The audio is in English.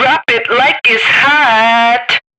drop it like it's hot.